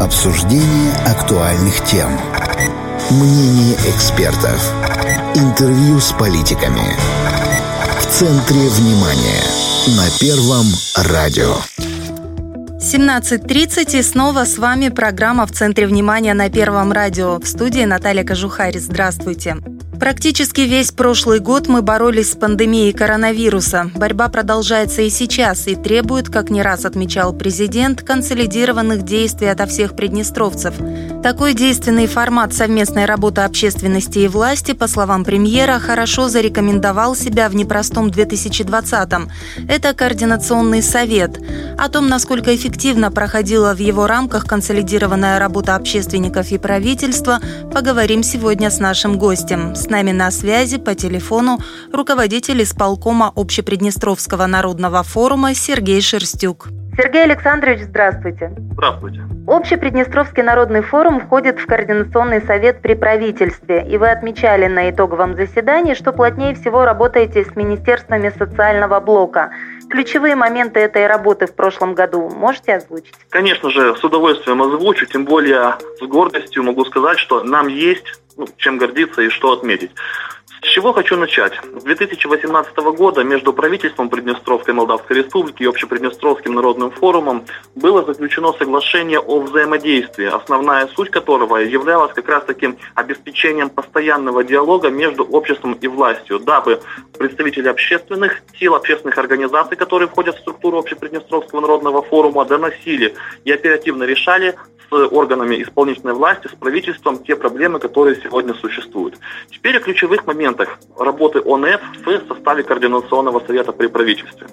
Обсуждение актуальных тем. Мнение экспертов. Интервью с политиками. В центре внимания. На Первом радио. 17.30 и снова с вами программа «В центре внимания» на Первом радио. В студии Наталья Кожухарь. Здравствуйте. Практически весь прошлый год мы боролись с пандемией коронавируса. Борьба продолжается и сейчас и требует, как не раз отмечал президент, консолидированных действий ото всех приднестровцев. Такой действенный формат совместной работы общественности и власти, по словам премьера, хорошо зарекомендовал себя в непростом 2020-м. Это Координационный совет. О том, насколько эффективно проходила в его рамках консолидированная работа общественников и правительства, поговорим сегодня с нашим гостем. С нами на связи по телефону руководитель исполкома Общеприднестровского народного форума Сергей Шерстюк. Сергей Александрович, здравствуйте. Здравствуйте. Общеприднестровский народный форум входит в Координационный совет при правительстве, и вы отмечали на итоговом заседании, что плотнее всего работаете с министерствами социального блока. Ключевые моменты этой работы в прошлом году можете озвучить? Конечно же, с удовольствием озвучу, тем более с гордостью могу сказать, что нам есть ну, чем гордиться и что отметить. С чего хочу начать? С 2018 года между правительством Приднестровской Молдавской Республики и Общеприднестровским народным форумом было заключено соглашение о взаимодействии, основная суть которого являлась как раз таким обеспечением постоянного диалога между обществом и властью, дабы представители общественных сил, общественных организаций, которые входят в структуру Общеприднестровского народного форума, доносили и оперативно решали с органами исполнительной власти, с правительством те проблемы, которые сегодня существуют. Теперь о ключевых моментах работы ОНФ в составе Координационного совета при правительстве.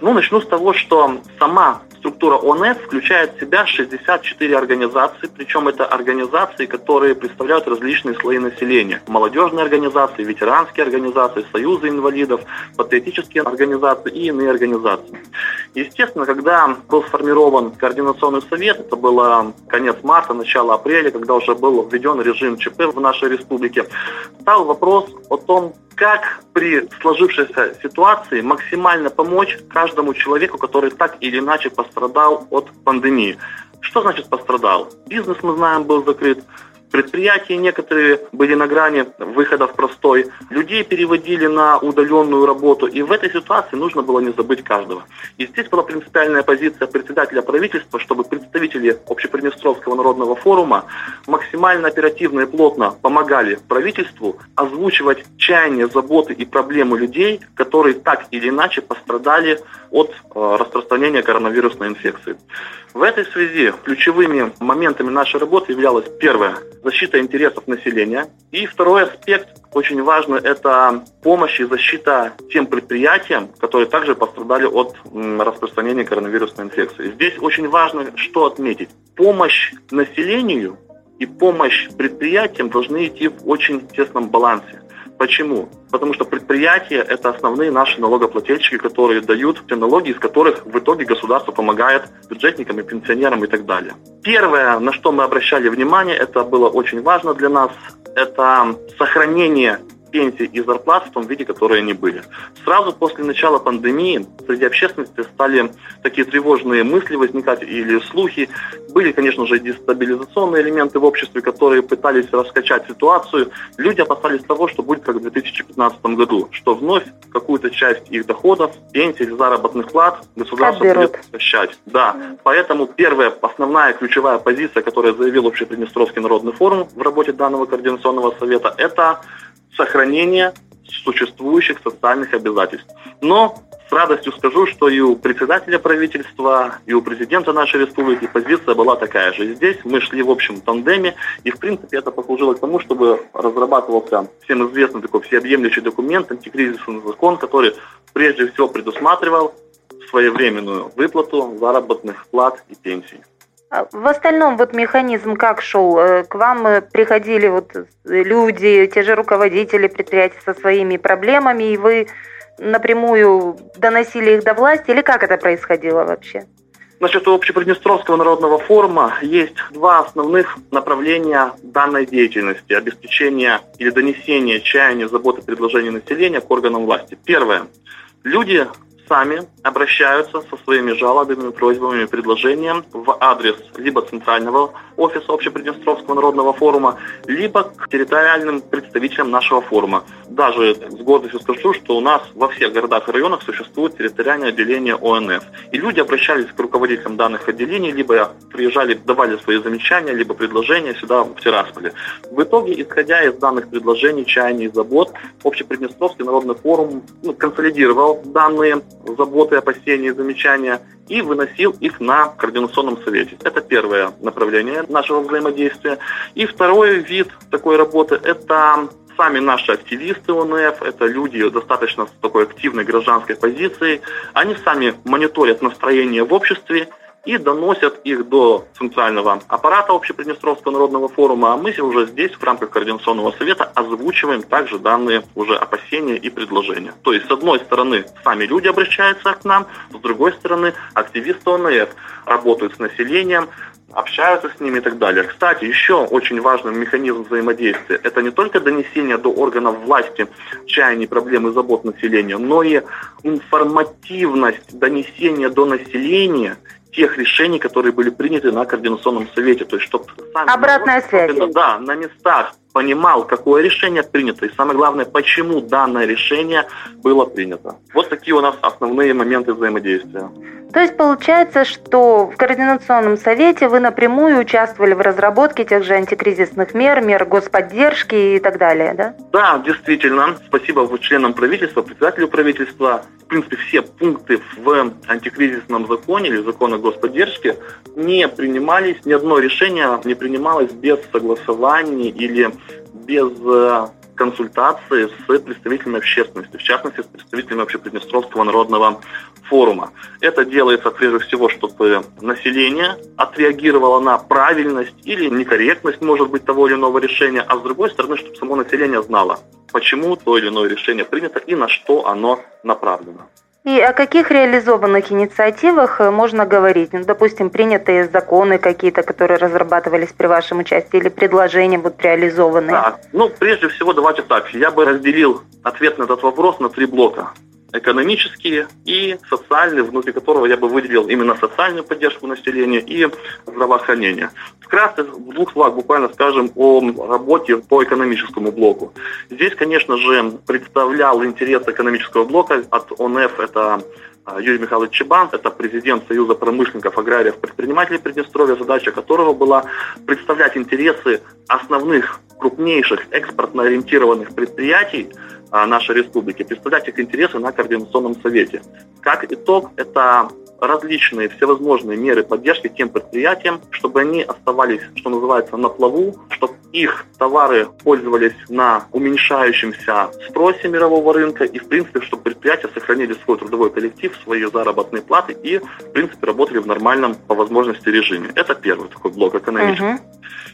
Ну, начну с того, что сама структура ОНФ включает в себя 64 организации, причем это организации, которые представляют различные слои населения. Молодежные организации, ветеранские организации, союзы инвалидов, патриотические организации и иные организации. Естественно, когда был сформирован Координационный совет, это было конец марта, начало апреля, когда уже был введен режим ЧП в нашей республике, стал вопрос о том, как при сложившейся ситуации максимально помочь каждому человеку, который так или иначе пострадал от пандемии. Что значит пострадал? Бизнес, мы знаем, был закрыт, Предприятия некоторые были на грани выхода в простой. Людей переводили на удаленную работу. И в этой ситуации нужно было не забыть каждого. И здесь была принципиальная позиция председателя правительства, чтобы представители Общеприднестровского народного форума максимально оперативно и плотно помогали правительству озвучивать чаяния, заботы и проблемы людей, которые так или иначе пострадали от э, распространения коронавирусной инфекции. В этой связи ключевыми моментами нашей работы являлось первое – защита интересов населения. И второй аспект, очень важный, это помощь и защита тем предприятиям, которые также пострадали от распространения коронавирусной инфекции. Здесь очень важно что отметить. Помощь населению и помощь предприятиям должны идти в очень тесном балансе. Почему? Потому что предприятия – это основные наши налогоплательщики, которые дают те налоги, из которых в итоге государство помогает бюджетникам и пенсионерам и так далее. Первое, на что мы обращали внимание, это было очень важно для нас, это сохранение пенсий и зарплат в том виде, которые они были. Сразу после начала пандемии среди общественности стали такие тревожные мысли возникать или слухи. Были, конечно же, дестабилизационные элементы в обществе, которые пытались раскачать ситуацию. Люди опасались того, что будет как в 2015 году, что вновь какую-то часть их доходов, пенсий или заработных плат государство Отберут. будет возвращать. Да, поэтому первая основная ключевая позиция, которую заявил Общеприднестровский народный форум в работе данного координационного совета, это сохранение существующих социальных обязательств. Но с радостью скажу, что и у председателя правительства, и у президента нашей республики позиция была такая же. здесь мы шли в общем тандеме, и в принципе это послужило к тому, чтобы разрабатывался всем известный такой всеобъемлющий документ, антикризисный закон, который прежде всего предусматривал своевременную выплату заработных плат и пенсий. А в остальном вот механизм как шел? Э, к вам э, приходили вот люди, те же руководители предприятий со своими проблемами, и вы напрямую доносили их до власти, или как это происходило вообще? Значит, у Общеприднестровского народного форума есть два основных направления данной деятельности. Обеспечение или донесение чаяния, заботы, предложений населения к органам власти. Первое. Люди сами обращаются со своими жалобами, просьбами, предложениями в адрес либо центрального офиса Общеприднестровского народного форума, либо к территориальным представителям нашего форума. Даже с гордостью скажу, что у нас во всех городах и районах существует территориальное отделение ОНФ. И люди обращались к руководителям данных отделений, либо приезжали, давали свои замечания, либо предложения сюда, в Тирасполе. В итоге, исходя из данных предложений, чаяний и забот, Общеприднестровский народный форум ну, консолидировал данные заботы, опасения и замечания и выносил их на Координационном совете. Это первое направление нашего взаимодействия. И второй вид такой работы – это сами наши активисты ОНФ, это люди достаточно с такой активной гражданской позицией, они сами мониторят настроение в обществе и доносят их до центрального аппарата Общеприднестровского народного форума, а мы уже здесь в рамках Координационного совета озвучиваем также данные уже опасения и предложения. То есть, с одной стороны, сами люди обращаются к нам, с другой стороны, активисты ОНФ работают с населением, общаются с ними и так далее. Кстати, еще очень важный механизм взаимодействия – это не только донесение до органов власти чаяний, проблем и забот населения, но и информативность донесения до населения тех решений, которые были приняты на Координационном совете. То есть, чтобы сами Обратная связь. Да, на местах понимал, какое решение принято, и самое главное, почему данное решение было принято. Вот такие у нас основные моменты взаимодействия. То есть получается, что в Координационном совете вы напрямую участвовали в разработке тех же антикризисных мер, мер господдержки и так далее, да? Да, действительно. Спасибо членам правительства, председателю правительства. В принципе, все пункты в антикризисном законе или законе господдержки не принимались, ни одно решение не принималось без согласования или без э, консультации с представителями общественности, в частности, с представителями Общеприднестровского народного форума. Это делается прежде всего, чтобы население отреагировало на правильность или некорректность, может быть, того или иного решения, а с другой стороны, чтобы само население знало, почему то или иное решение принято и на что оно направлено. И о каких реализованных инициативах э, можно говорить? Ну, допустим, принятые законы какие-то, которые разрабатывались при вашем участии, или предложения будут реализованы? Да, ну, прежде всего, давайте так. Я бы разделил ответ на этот вопрос на три блока экономические и социальные, внутри которого я бы выделил именно социальную поддержку населения и здравоохранение. Вкратце, в двух словах буквально скажем о работе по экономическому блоку. Здесь, конечно же, представлял интерес экономического блока от ОНФ, это а, Юрий Михайлович Чебан, это президент Союза промышленников, аграриев, предпринимателей Приднестровья, задача которого была представлять интересы основных крупнейших экспортно ориентированных предприятий нашей республики, представлять их интересы на Координационном совете. Как итог, это различные всевозможные меры поддержки тем предприятиям, чтобы они оставались, что называется, на плаву, чтобы их товары пользовались на уменьшающемся спросе мирового рынка и, в принципе, чтобы предприятия сохранили свой трудовой коллектив, свои заработные платы и, в принципе, работали в нормальном, по возможности, режиме. Это первый такой блок экономический. Uh-huh.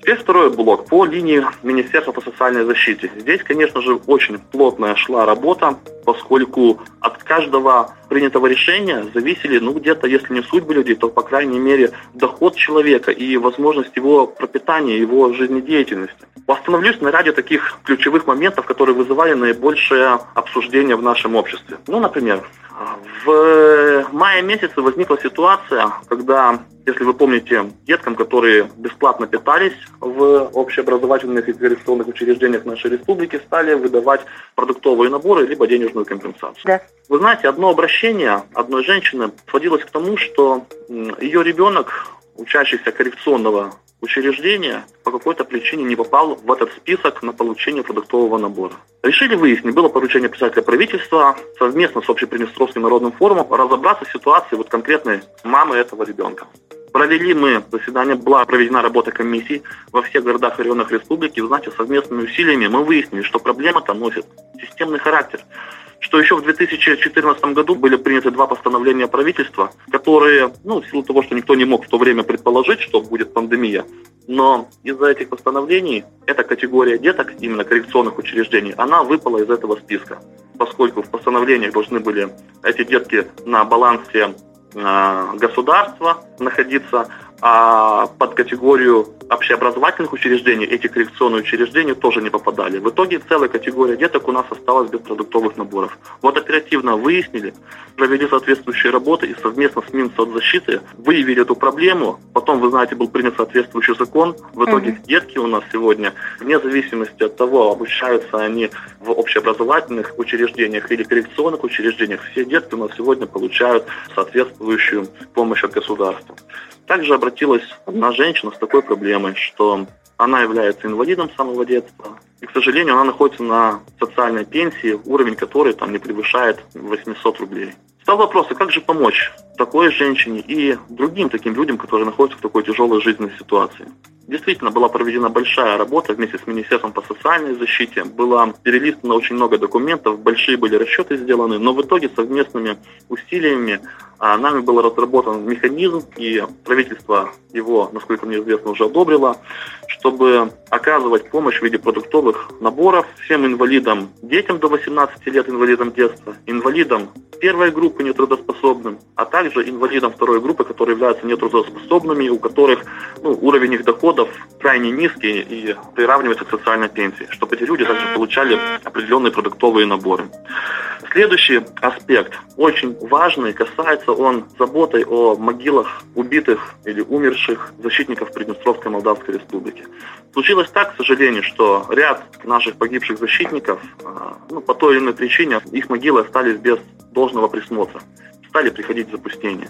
Теперь второй блок по линии Министерства по социальной защите. Здесь, конечно же, очень плотная шла работа, поскольку от каждого принятого решения зависели, ну, где-то, если не судьбы людей, то, по крайней мере, доход человека и возможность его пропитания, его жизнедеятельности. Остановлюсь на ряде таких ключевых моментов, которые вызывали наибольшее обсуждение в нашем обществе. Ну, например, в мае месяце возникла ситуация, когда, если вы помните, деткам, которые бесплатно питались в общеобразовательных и коррекционных учреждениях нашей республики, стали выдавать продуктовые наборы либо денежную компенсацию. Да. Вы знаете, одно обращение одной женщины сводилось к тому, что ее ребенок, учащийся коррекционного учреждения по какой-то причине не попал в этот список на получение продуктового набора. Решили выяснить, было поручение председателя правительства совместно с Общеприднестровским народным форумом разобраться в ситуации вот конкретной мамы этого ребенка. Провели мы заседание, была проведена работа комиссии во всех городах и районах республики. Знаете, совместными усилиями мы выяснили, что проблема-то носит системный характер что еще в 2014 году были приняты два постановления правительства, которые, ну, в силу того, что никто не мог в то время предположить, что будет пандемия, но из-за этих постановлений эта категория деток, именно коррекционных учреждений, она выпала из этого списка, поскольку в постановлениях должны были эти детки на балансе а, государства находиться, а под категорию общеобразовательных учреждений эти коррекционные учреждения тоже не попадали. В итоге целая категория деток у нас осталась без продуктовых наборов. Вот оперативно выяснили, провели соответствующие работы и совместно с Минсоцзащиты выявили эту проблему. Потом, вы знаете, был принят соответствующий закон. В итоге mm-hmm. детки у нас сегодня, вне зависимости от того, обучаются они в общеобразовательных учреждениях или коррекционных учреждениях, все детки у нас сегодня получают соответствующую помощь от государства. Также обратилась одна женщина с такой проблемой, что она является инвалидом с самого детства. И, к сожалению, она находится на социальной пенсии, уровень которой там не превышает 800 рублей. Стал вопрос, а как же помочь такой женщине и другим таким людям, которые находятся в такой тяжелой жизненной ситуации? Действительно, была проведена большая работа вместе с Министерством по социальной защите. Было перелистано очень много документов, большие были расчеты сделаны, но в итоге совместными усилиями а, нами был разработан механизм, и правительство его, насколько мне известно, уже одобрило, чтобы оказывать помощь в виде продуктовых наборов всем инвалидам, детям до 18 лет, инвалидам детства, инвалидам первой группы нетрудоспособным, а также инвалидам второй группы, которые являются нетрудоспособными, у которых ну, уровень их доходов крайне низкий и приравнивается к социальной пенсии, чтобы эти люди также получали определенные продуктовые наборы. Следующий аспект, очень важный, касается он заботой о могилах убитых или умерших защитников Приднестровской Молдавской Республики. Случилось так, к сожалению, что ряд наших погибших защитников, а, ну, по той или иной причине, их могилы остались без должного присмотра стали приходить в запустение.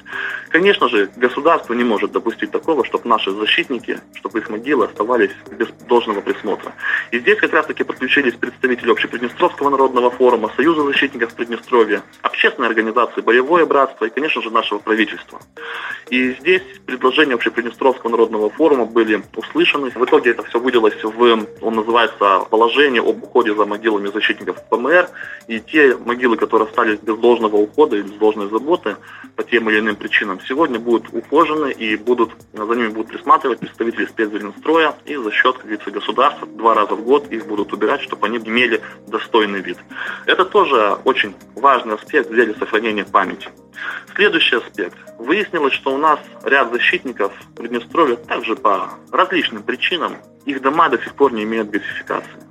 Конечно же, государство не может допустить такого, чтобы наши защитники, чтобы их могилы оставались без должного присмотра. И здесь как раз-таки подключились представители Общеприднестровского народного форума, Союза защитников Приднестровья, общественной организации «Боевое братство» и, конечно же, нашего правительства. И здесь предложения Общеприднестровского народного форума были услышаны. В итоге это все выделилось в, он называется, положение об уходе за могилами защитников ПМР. И те могилы, которые остались без должного ухода или без должной заботы, по тем или иным причинам сегодня будут ухожены и будут, за ними будут присматривать представители спецзеленстроя и за счет, как говорится, государства два раза в год их будут убирать, чтобы они имели достойный вид. Это тоже очень важный аспект в деле сохранения памяти. Следующий аспект. Выяснилось, что у нас ряд защитников Приднестровья также по различным причинам их дома до сих пор не имеют газификации.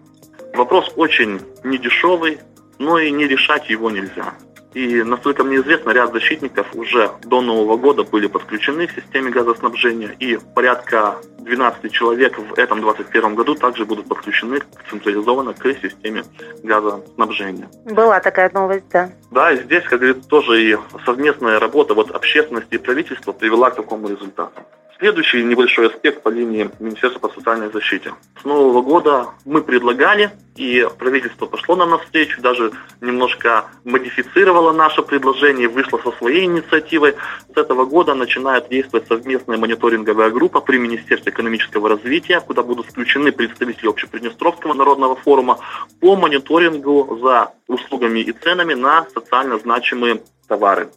Вопрос очень недешевый, но и не решать его нельзя. И, насколько мне известно, ряд защитников уже до Нового года были подключены к системе газоснабжения, и порядка 12 человек в этом 2021 году также будут подключены централизованно к системе газоснабжения. Была такая новость, да. Да, и здесь, как говорится, тоже и совместная работа вот общественности и правительства привела к такому результату. Следующий небольшой аспект по линии Министерства по социальной защите. С Нового года мы предлагали, и правительство пошло нам навстречу, даже немножко модифицировало наше предложение, вышло со своей инициативой. С этого года начинает действовать совместная мониторинговая группа при Министерстве экономического развития, куда будут включены представители Общеприднестровского народного форума по мониторингу за услугами и ценами на социально значимые товары.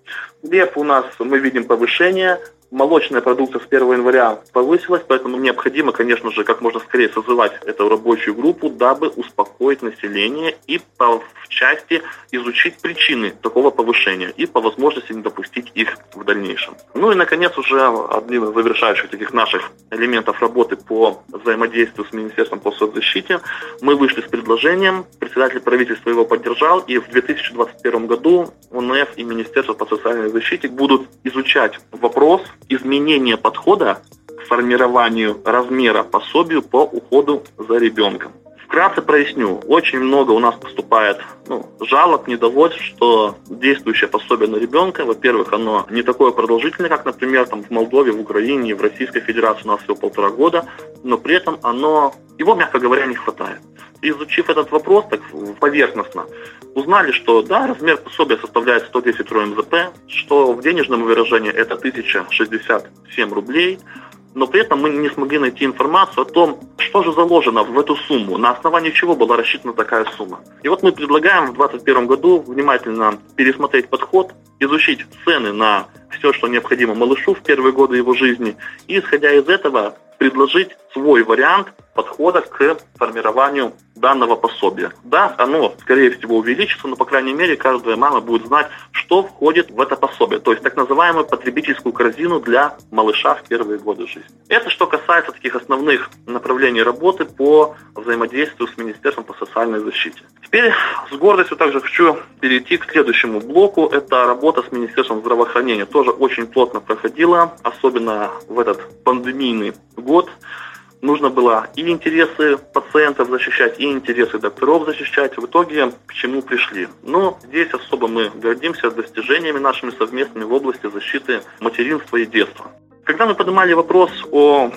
Где у нас мы видим повышение, молочная продукция с 1 января повысилась, поэтому необходимо, конечно же, как можно скорее созывать эту рабочую группу, дабы успокоить население и по, в части изучить причины такого повышения и по возможности не допустить их в дальнейшем. Ну и, наконец, уже одним из завершающих таких наших элементов работы по взаимодействию с Министерством по соцзащите мы вышли с предложением, председатель правительства его поддержал, и в 2021 году УНФ и Министерство по социальной защите будут изучать вопрос изменение подхода к формированию размера пособию по уходу за ребенком. Вкратце проясню. Очень много у нас поступает ну, жалоб, недовольств, что действующее пособие на ребенка, во-первых, оно не такое продолжительное, как, например, там, в Молдове, в Украине, в Российской Федерации у нас всего полтора года, но при этом оно, его, мягко говоря, не хватает. Изучив этот вопрос так поверхностно, узнали, что да, размер пособия составляет 110 РМЗП, что в денежном выражении это 1067 рублей, но при этом мы не смогли найти информацию о том, что же заложено в эту сумму, на основании чего была рассчитана такая сумма. И вот мы предлагаем в 2021 году внимательно пересмотреть подход, изучить цены на все, что необходимо малышу в первые годы его жизни, и исходя из этого предложить свой вариант подхода к формированию данного пособия. Да, оно, скорее всего, увеличится, но, по крайней мере, каждая мама будет знать, что входит в это пособие, то есть так называемую потребительскую корзину для малыша в первые годы жизни. Это что касается таких основных направлений работы по взаимодействию с Министерством по социальной защите. Теперь с гордостью также хочу перейти к следующему блоку. Это работа с Министерством здравоохранения. Тоже очень плотно проходила, особенно в этот пандемийный год нужно было и интересы пациентов защищать, и интересы докторов защищать. В итоге к чему пришли? Но здесь особо мы гордимся достижениями нашими совместными в области защиты материнства и детства. Когда мы поднимали вопрос о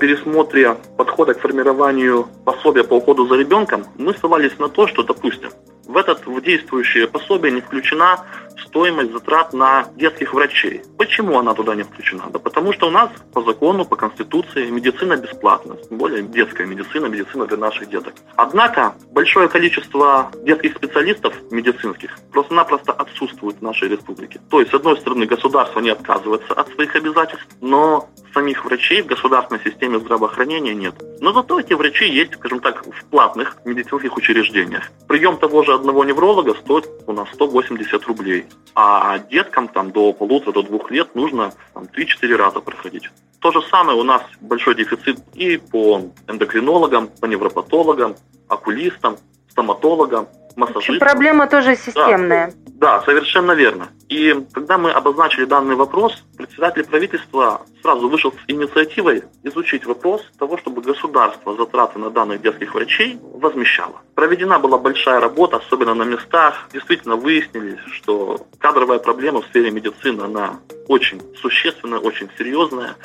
пересмотре подхода к формированию пособия по уходу за ребенком, мы ссылались на то, что, допустим, в этот в действующее пособие не включена стоимость затрат на детских врачей. Почему она туда не включена? Да потому что у нас по закону, по Конституции медицина бесплатна, тем более детская медицина, медицина для наших деток. Однако большое количество детских специалистов медицинских просто-напросто отсутствует в нашей республике. То есть, с одной стороны, государство не отказывается от своих обязательств, но самих врачей в государственной системе здравоохранения нет. Но зато эти врачи есть, скажем так, в платных медицинских учреждениях. Прием того же одного невролога стоит у нас 180 рублей. А деткам там до полутора, до двух лет нужно там, 3-4 раза проходить. То же самое у нас большой дефицит и по эндокринологам, по невропатологам, окулистам, стоматологам, массажистам. Проблема тоже системная. Да. Да, совершенно верно. И когда мы обозначили данный вопрос, председатель правительства сразу вышел с инициативой изучить вопрос того, чтобы государство затраты на данных детских врачей возмещало. Проведена была большая работа, особенно на местах. Действительно выяснили, что кадровая проблема в сфере медицины, она очень существенная, очень серьезная.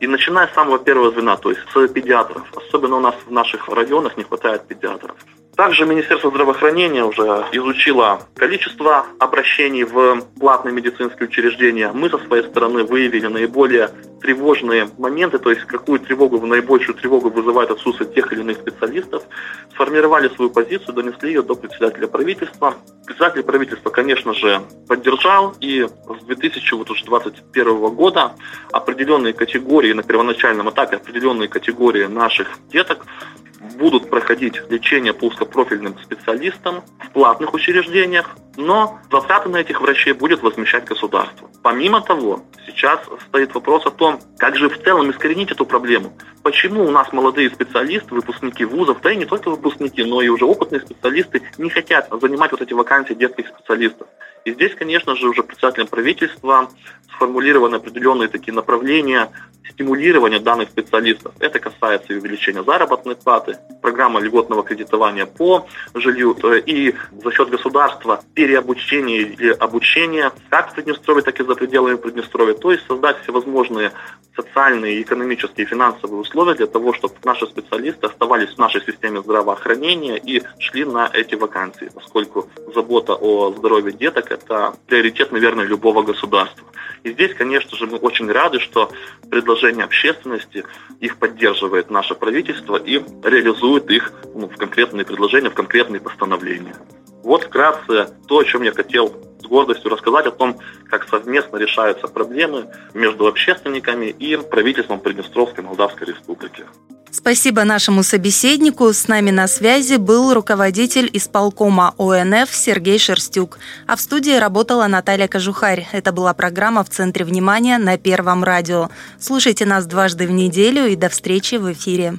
И начиная с самого первого звена, то есть с педиатров. Особенно у нас в наших районах не хватает педиатров. Также Министерство здравоохранения уже изучило количество обращений в платные медицинские учреждения. Мы со своей стороны выявили наиболее тревожные моменты, то есть какую тревогу, наибольшую тревогу вызывает отсутствие тех или иных специалистов, сформировали свою позицию, донесли ее до председателя правительства. Председатель правительства, конечно же, поддержал, и с 2021 года определенные категории, на первоначальном этапе определенные категории наших деток будут проходить лечение по узкопрофильным специалистам в платных учреждениях, но затраты на этих врачей будет возмещать государство. Помимо того, сейчас стоит вопрос о том, как же в целом искоренить эту проблему. Почему у нас молодые специалисты, выпускники вузов, да и не только выпускники, но и уже опытные специалисты не хотят занимать вот эти вакансии детских специалистов. И здесь, конечно же, уже председателем правительства сформулированы определенные такие направления стимулирования данных специалистов. Это касается и увеличения заработной платы, программа льготного кредитования по жилью и за счет государства переобучения или обучения как в Приднестровье, так и за пределами Приднестровья. То есть создать всевозможные социальные, экономические и финансовые условия для того, чтобы наши специалисты оставались в нашей системе здравоохранения и шли на эти вакансии, поскольку забота о здоровье деток – это приоритет, наверное, любого государства. И здесь, конечно же, мы очень рады, что предложения общественности, их поддерживает наше правительство и реализует их ну, в конкретные предложения, в конкретные постановления. Вот вкратце то, о чем я хотел с гордостью рассказать о том, как совместно решаются проблемы между общественниками и правительством Приднестровской Молдавской Республики. Спасибо нашему собеседнику. С нами на связи был руководитель исполкома ОНФ Сергей Шерстюк. А в студии работала Наталья Кожухарь. Это была программа «В центре внимания» на Первом радио. Слушайте нас дважды в неделю и до встречи в эфире.